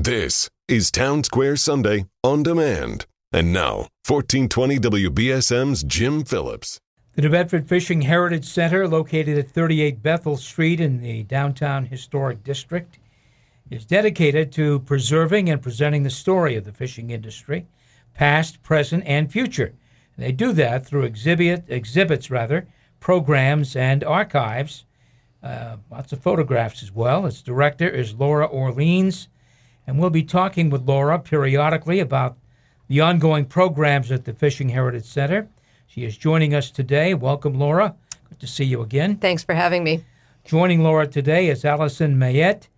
This is Town Square Sunday on demand. And now, 1420 WBSM's Jim Phillips. The New Bedford Fishing Heritage Center, located at 38 Bethel Street in the downtown historic district, is dedicated to preserving and presenting the story of the fishing industry, past, present, and future. And they do that through exhibit, exhibits, rather, programs, and archives. Uh, lots of photographs as well. Its director is Laura Orleans and we'll be talking with Laura periodically about the ongoing programs at the Fishing Heritage Center. She is joining us today. Welcome, Laura. Good to see you again. Thanks for having me. Joining Laura today is Allison Mayette.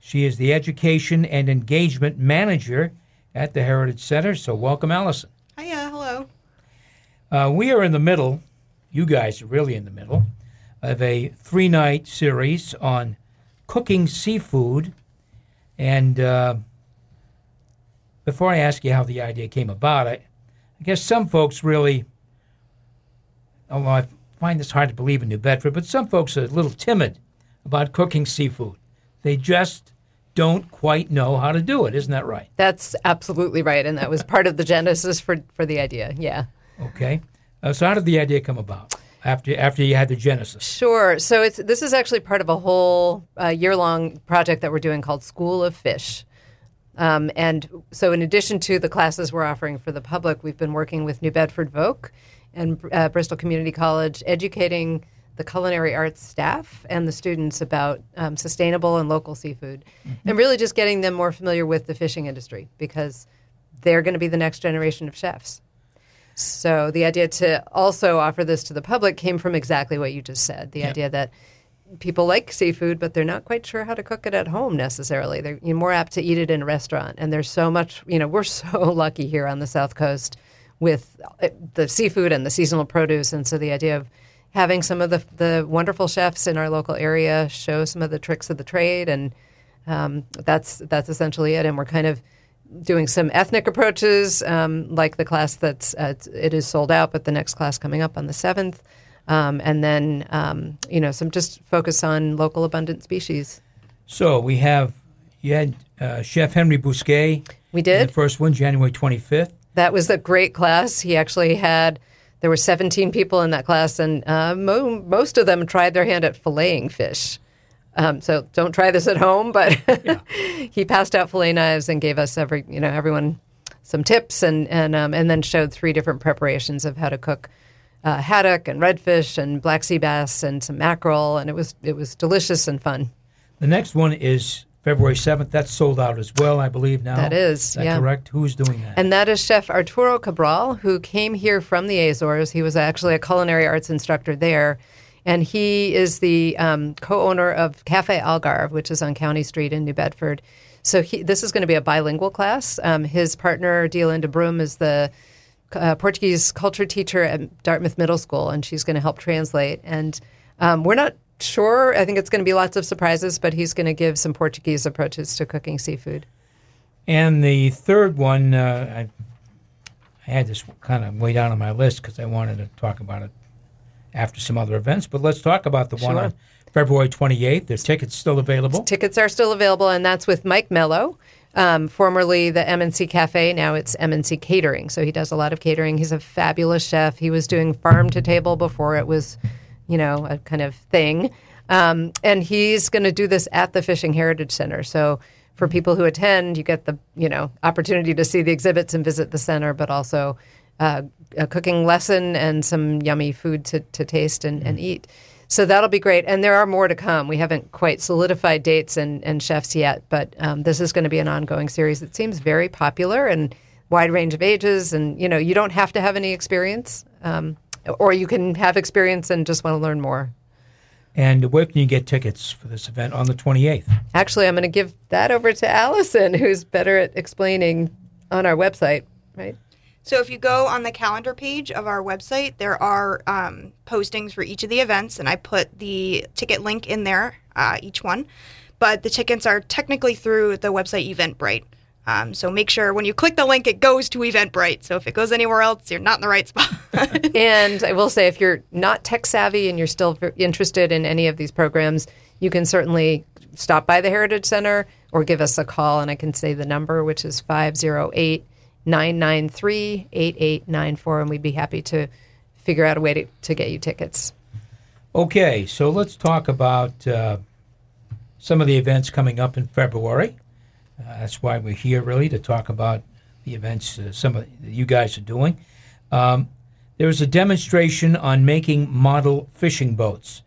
She is the Education and Engagement Manager at the Heritage Center. So, welcome, Allison. Hiya, hello. Uh, we are in the middle, you guys are really in the middle, of a three night series on cooking seafood and uh, before I ask you how the idea came about, I, I guess some folks really, although I find this hard to believe in New Bedford, but some folks are a little timid about cooking seafood. They just don't quite know how to do it. Isn't that right? That's absolutely right, and that was part of the genesis for for the idea. Yeah. Okay. Uh, so how did the idea come about? After after you had the genesis? Sure. So it's this is actually part of a whole uh, year long project that we're doing called School of Fish. Um, and so, in addition to the classes we're offering for the public, we've been working with New Bedford VOC and uh, Bristol Community College, educating the culinary arts staff and the students about um, sustainable and local seafood, mm-hmm. and really just getting them more familiar with the fishing industry because they're going to be the next generation of chefs. So the idea to also offer this to the public came from exactly what you just said. The idea that people like seafood, but they're not quite sure how to cook it at home necessarily. They're more apt to eat it in a restaurant. And there's so much, you know, we're so lucky here on the South Coast with uh, the seafood and the seasonal produce. And so the idea of having some of the, the wonderful chefs in our local area show some of the tricks of the trade. And um, that's, that's essentially it. And we're kind of doing some ethnic approaches, um, like the class that's uh, it is sold out, but the next class coming up on the seventh, um, and then um, you know some just focus on local abundant species. So we have you had uh, Chef Henry Bousquet. We did the first one, January twenty fifth. That was a great class. He actually had. There were 17 people in that class, and uh, mo- most of them tried their hand at filleting fish. Um, so don't try this at home, but yeah. he passed out fillet knives and gave us every, you know, everyone some tips and and um, and then showed three different preparations of how to cook uh, haddock and redfish and black sea bass and some mackerel, and it was it was delicious and fun. The next one is February seventh. That's sold out as well, I believe now. That is, is that yeah. correct? Who's doing that? And that is Chef Arturo Cabral, who came here from the Azores. He was actually a culinary arts instructor there and he is the um, co-owner of Cafe Algarve, which is on County Street in New Bedford. So he, this is going to be a bilingual class. Um, his partner, Diolinda Broom, is the uh, Portuguese culture teacher at Dartmouth Middle School, and she's going to help translate. And um, we're not sure. I think it's going to be lots of surprises, but he's going to give some Portuguese approaches to cooking seafood. And the third one, uh, I, I had this kind of way down on my list because I wanted to talk about it after some other events. But let's talk about the sure. one on February 28th. The tickets still available. Tickets are still available, and that's with Mike Mello. Um, formerly the M&C Cafe, now it's M&C Catering. So he does a lot of catering. He's a fabulous chef. He was doing farm to table before it was, you know, a kind of thing. Um, and he's going to do this at the Fishing Heritage Center. So for people who attend, you get the you know opportunity to see the exhibits and visit the center, but also uh, a cooking lesson and some yummy food to, to taste and, and eat. So that'll be great. And there are more to come. We haven't quite solidified dates and, and chefs yet, but um, this is going to be an ongoing series that seems very popular and wide range of ages. And, you know, you don't have to have any experience, um, or you can have experience and just want to learn more. And where can you get tickets for this event on the 28th? Actually, I'm going to give that over to Allison, who's better at explaining on our website, right? So if you go on the calendar page of our website, there are um, postings for each of the events, and I put the ticket link in there, uh, each one. But the tickets are technically through the website Eventbrite. Um, so make sure when you click the link, it goes to Eventbrite. So if it goes anywhere else, you're not in the right spot. and I will say, if you're not tech savvy and you're still interested in any of these programs, you can certainly stop by the Heritage Center, or give us a call, and I can say the number, which is 508 993 8894, and we'd be happy to figure out a way to, to get you tickets. Okay, so let's talk about uh, some of the events coming up in February. Uh, that's why we're here, really, to talk about the events uh, some of you guys are doing. Um, there is a demonstration on making model fishing boats,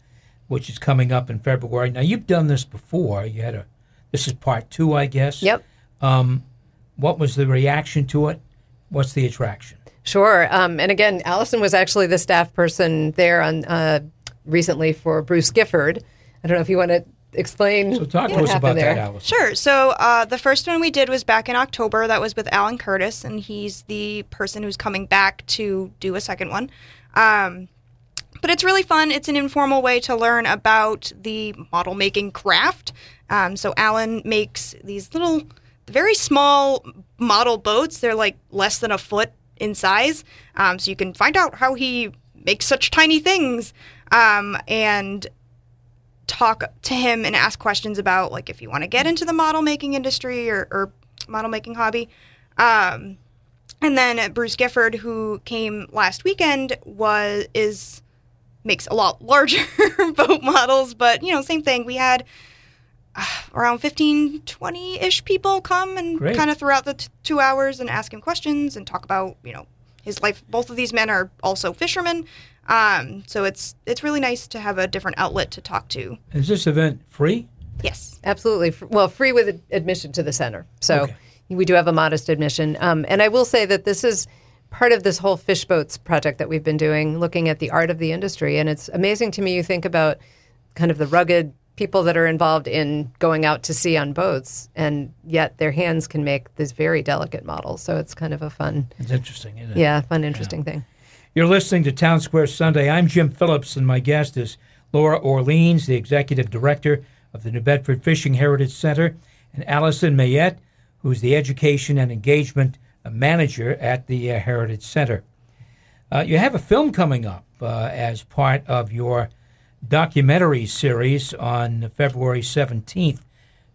which is coming up in February. Now, you've done this before. You had a this is part two, I guess. Yep. Um, what was the reaction to it? What's the attraction? Sure. Um, and again, Allison was actually the staff person there on uh, recently for Bruce Gifford. I don't know if you want to explain. So talk what to us happened about there. that, Alice. Sure. So uh, the first one we did was back in October. That was with Alan Curtis, and he's the person who's coming back to do a second one. Um, but it's really fun. It's an informal way to learn about the model making craft. Um, so Alan makes these little, very small model boats. They're like less than a foot in size. Um, so you can find out how he makes such tiny things. Um, and talk to him and ask questions about like if you want to get into the model making industry or, or model making hobby. Um, and then Bruce Gifford, who came last weekend, was is makes a lot larger boat models, but you know, same thing. We had around 15, 20 ish people come and Great. kind of throughout the t- two hours and ask him questions and talk about you know his life. Both of these men are also fishermen, um, so it's it's really nice to have a different outlet to talk to. Is this event free? Yes. Absolutely. Well, free with admission to the center. So Okay. we do have a modest admission. Um, and I will say that this is part of this whole fish boats project that we've been doing, looking at the art of the industry. And it's amazing to me. You think about kind of the rugged people that are involved in going out to sea on boats, and yet their hands can make these very delicate models. So it's kind of a fun, It's interesting, isn't it? yeah, fun, interesting thing. You're listening to Town Square Sunday. I'm Jim Phillips, and my guest is Laura Orleans, the executive director of the New Bedford Fishing Heritage Center, and Allison Mayette, who's the education and engagement manager at the uh, Heritage Center. Uh, you have a film coming up uh, as part of your documentary series on February 17th,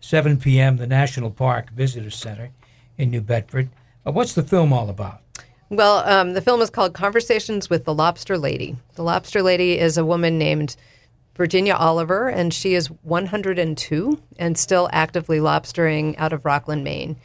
7 p.m., the National Park Visitor Center in New Bedford. Uh, what's the film all about? Well, um, the film is called Conversations with the Lobster Lady. The Lobster Lady is a woman named Virginia Oliver, and she is 102 and still actively lobstering out of Rockland, Maine.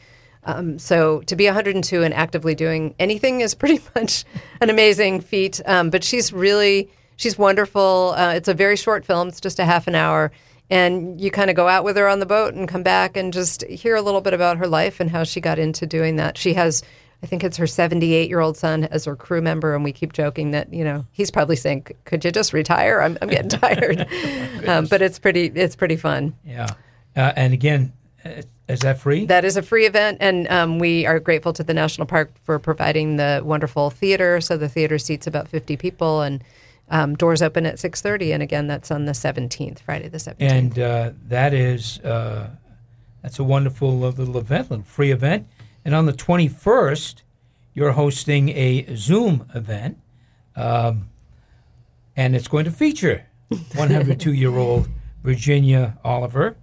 Um, so to be 102 and actively doing anything is pretty much an amazing feat. Um, but she's really she's wonderful. Uh, it's a very short film; it's just a half an hour, and you kind of go out with her on the boat and come back and just hear a little bit about her life and how she got into doing that. She has. I think it's her 78 year old son as her crew member, and we keep joking that you know he's probably saying, "Could you just retire? I'm, I'm getting tired." um, but it's pretty it's pretty fun. Yeah. Uh, and again, uh, is that free? That is a free event, and um, we are grateful to the national park for providing the wonderful theater. So the theater seats about 50 people, and um, doors open at 6:30. And again, that's on the 17th, Friday the 17th. and uh, that is uh, that's a wonderful little event, little free event. And on the 21st, you're hosting a Zoom event, um, and it's going to feature 102 year old Virginia Oliver,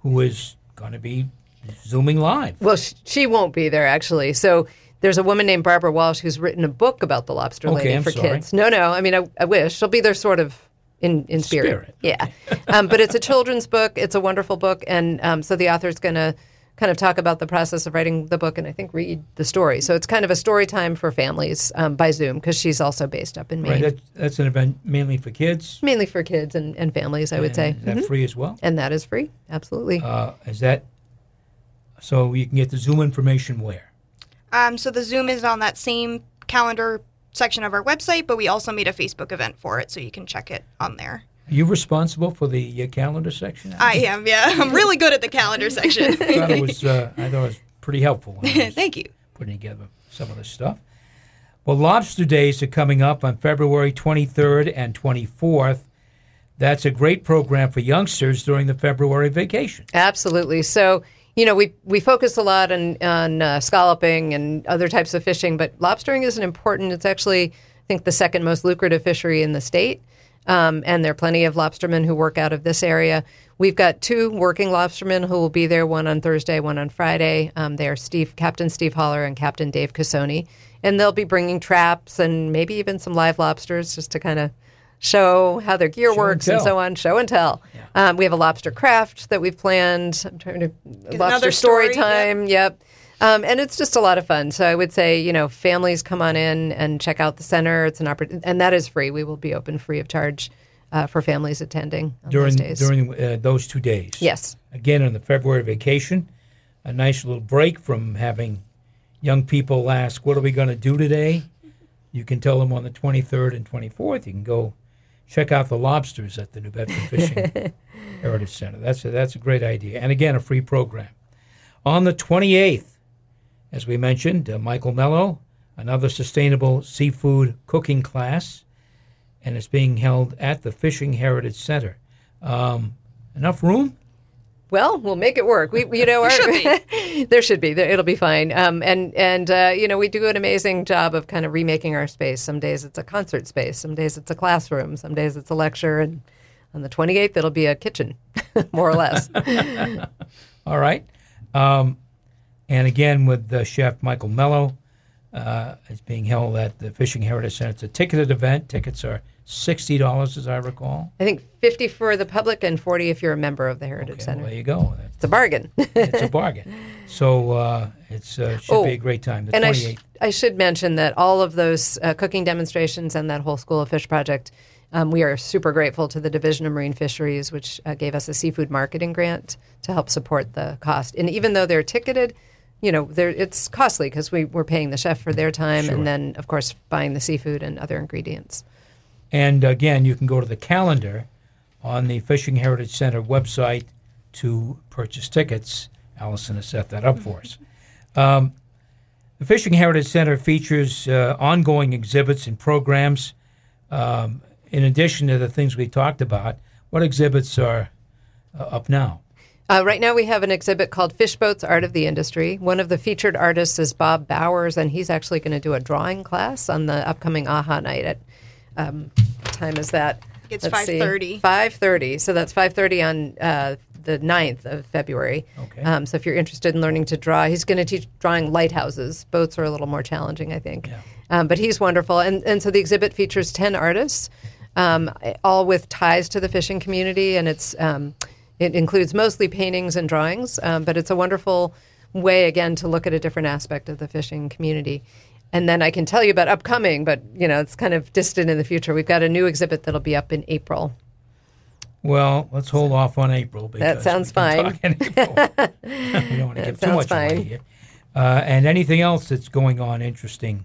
who is going to be zooming live. well, she won't be there actually. So. There's a woman named Barbara Walsh who's written a book about the lobster Okay, lady I'm for sorry. kids. No, no, I mean, I, I wish she'll be there, sort of in in spirit. Spirit, Yeah, um, but it's a children's book. It's a wonderful book, and um, so the author's going to kind of talk about the process of writing the book, and I think read the story. So it's kind of a story time for families um, by Zoom because she's also based up in Maine, Right, that, that's an event mainly for kids. mainly for kids and, and families. I would And say, is that free as well? and that is free, absolutely. Uh, is that so? You can get the Zoom information where? Um, so the Zoom is on that same calendar section of our website, but we also made a Facebook event for it, so you can check it on there. Are you responsible for the uh, calendar section? I am, yeah. I'm really good at the calendar section. I thought it was. Uh, I thought it was pretty helpful. When I was Thank you. Putting together some of this stuff. Well, Lobster Days are coming up on February 23rd and 24th. That's a great program for youngsters during the February vacation. Absolutely. So, you know, we we focus a lot on on uh, scalloping and other types of fishing, but lobstering is an important. It's actually, I think, the second most lucrative fishery in the state. Um, and there are plenty of lobstermen who work out of this area. We've got two working lobstermen who will be there, one on Thursday, one on Friday. Um, they are Steve, Captain Steve Holler and Captain Dave Cassoni. And they'll be bringing traps and maybe even some live lobsters just to kind of show how their gear Show works and, tell. so on. Show and tell. Um, we have a lobster craft that we've planned. I'm trying to lobster another story, story, yep. time. Yep. Um, and it's just a lot of fun. So I would say, you know, families come on in and check out the center. It's an opportunity, and that is free. We will be open free of charge uh, for families attending on during those days. during uh, those two days. yes. Again, on the February vacation, a nice little break from having young people ask, "What are we going to do today?" You can tell them on the 23rd and 24th. You can go check out the lobsters at the New Bedford Fishing Heritage Center. That's a, that's a great idea, and again, a free program. On the 28th, as we mentioned, uh, Michael Mello, another sustainable seafood cooking class, and it's being held at the Fishing Heritage Center. Um, enough room? Well, we'll make it work. We, you know, our, there should be. There, it'll be fine. Um, and and uh, you know, we do an amazing job of kind of remaking our space. Some days it's a concert space. Some days it's a classroom. Some days it's a lecture. And on the 28th, it'll be a kitchen, more or less. All right. Um, and again, with the chef Michael Mello, uh, it's being held at the Fishing Heritage Center. It's a ticketed event. Tickets are sixty dollars, as I recall. I think 50 for the public and 40 if you're a member of the Heritage Okay, Center. well, there you go. That's, it's a bargain. it's a bargain. So uh, it's uh, should Oh, be a great time. The and I, sh- I should mention that all of those uh, cooking demonstrations and that whole School of Fish project, um, we are super grateful to the Division of Marine Fisheries, which uh, gave us a seafood marketing grant to help support the cost. And even though they're ticketed, you know, they're, it's costly because we, we're paying the chef for their time Sure. and then, of course, buying the seafood and other ingredients. And again, you can go to the calendar on the Fishing Heritage Center website to purchase tickets. Allison has set that up for us. Um, the Fishing Heritage Center features uh, ongoing exhibits and programs. Um, in addition to the things we talked about, what exhibits are uh, up now? Uh, right now, we have an exhibit called Fish Boats Art of the Industry. One of the featured artists is Bob Bowers, and he's actually going to do a drawing class on the upcoming AHA night. At um, what time is that? It's 5:30. 5.30. So that's 5.30 on uh, the 9th of February. Okay. Um, so if you're interested in learning to draw, he's going to teach drawing lighthouses. Boats are a little more challenging, I think. Yeah. Um, but he's wonderful. And, and so the exhibit features 10 artists, um, all with ties to the fishing community. And it's um, it includes mostly paintings and drawings, um, but it's a wonderful way, again, to look at a different aspect of the fishing community. And then I can tell you about upcoming, but you know it's kind of distant in the future. We've got a new exhibit that'll be up in April. Well, let's hold off on April. Because sounds we fine. talk in April. we don't want to give too much away fine. here. Uh, and anything else that's going on interesting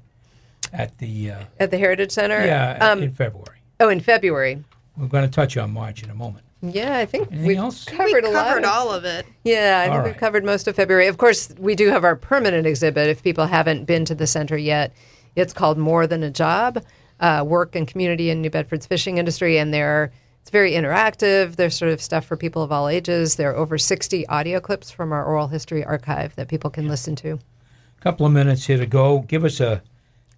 at the uh, At the Heritage Center? yeah Um, in February? oh, in February. We're going to touch on March in a moment. Yeah, I think Anything we've else? covered we a lot. covered of- all of it. Yeah, I All think right. we've covered most of February. Of course, we do have our permanent exhibit. If people haven't been to the center yet, it's called More Than a Job: uh, Work and Community in New Bedford's Fishing Industry, and there it's very interactive. There's sort of stuff for people of all ages. There are over 60 audio clips from our oral history archive that people can listen to. A couple of minutes here to go. Give us a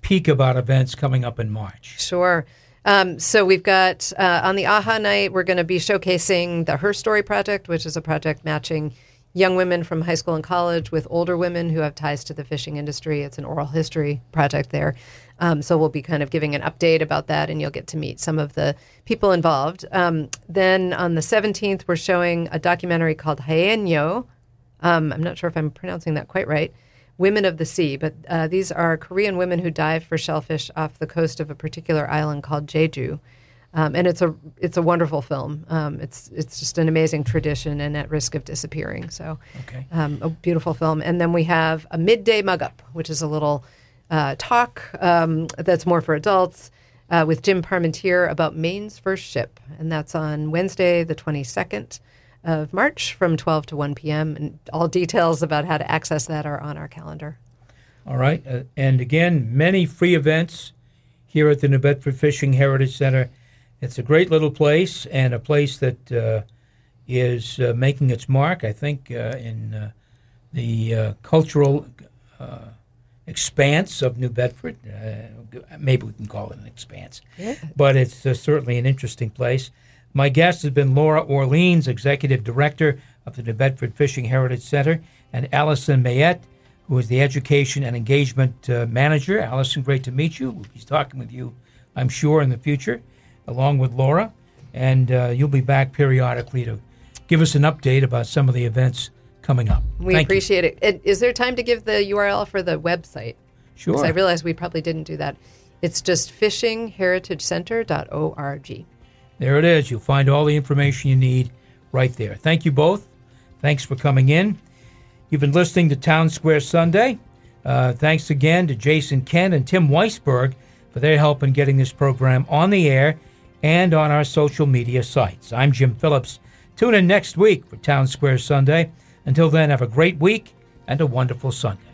peek about events coming up in March. Sure. Um, so we've got uh, on the AHA night, we're going to be showcasing the Her Story Project, which is a project matching young women from high school and college with older women who have ties to the fishing industry. It's an oral history project there. Um, so we'll be kind of giving an update about that, and you'll get to meet some of the people involved. Um, then on the 17th, we're showing a documentary called Haenyo. Um, I'm not sure if I'm pronouncing that quite right. Women of the Sea, but uh, these are Korean women who dive for shellfish off the coast of a particular island called Jeju. Um, and it's a it's a wonderful film. Um, it's it's just an amazing tradition and at risk of disappearing. So, Okay. um, a beautiful film. And then we have a midday mug up, which is a little uh, talk um, that's more for adults uh, with Jim Parmentier about Maine's first ship, and that's on Wednesday, the twenty second of March, from twelve to one p.m. And all details about how to access that are on our calendar. All right. Uh, and again, many free events here at the New Bedford Fishing Heritage Center. It's a great little place and a place that uh, is uh, making its mark, I think, uh, in uh, the uh, cultural uh, expanse of New Bedford. Uh, maybe we can call it an expanse. But it's uh, certainly an interesting place. My guest has been Laura Orleans, Executive Director of the New Bedford Fishing Heritage Center, and Allison Mayette, who is the Education and Engagement uh, Manager. Allison, great to meet you. We'll be talking with you, I'm sure, in the future, along with Laura. And uh, you'll be back periodically to give us an update about some of the events coming up. We Thank appreciate it. And Is there time to give the URL for the website? Sure. Because I realize we probably didn't do that. It's just fishingheritagecenter.org. There it is. You'll find all the information you need right there. Thank you both. Thanks for coming in. You've been listening to Town Square Sunday. Uh, thanks again to Jason Kent and Tim Weisberg for their help in getting this program on the air and on our social media sites. I'm Jim Phillips. Tune in next week for Town Square Sunday. Until then, have a great week and a wonderful Sunday.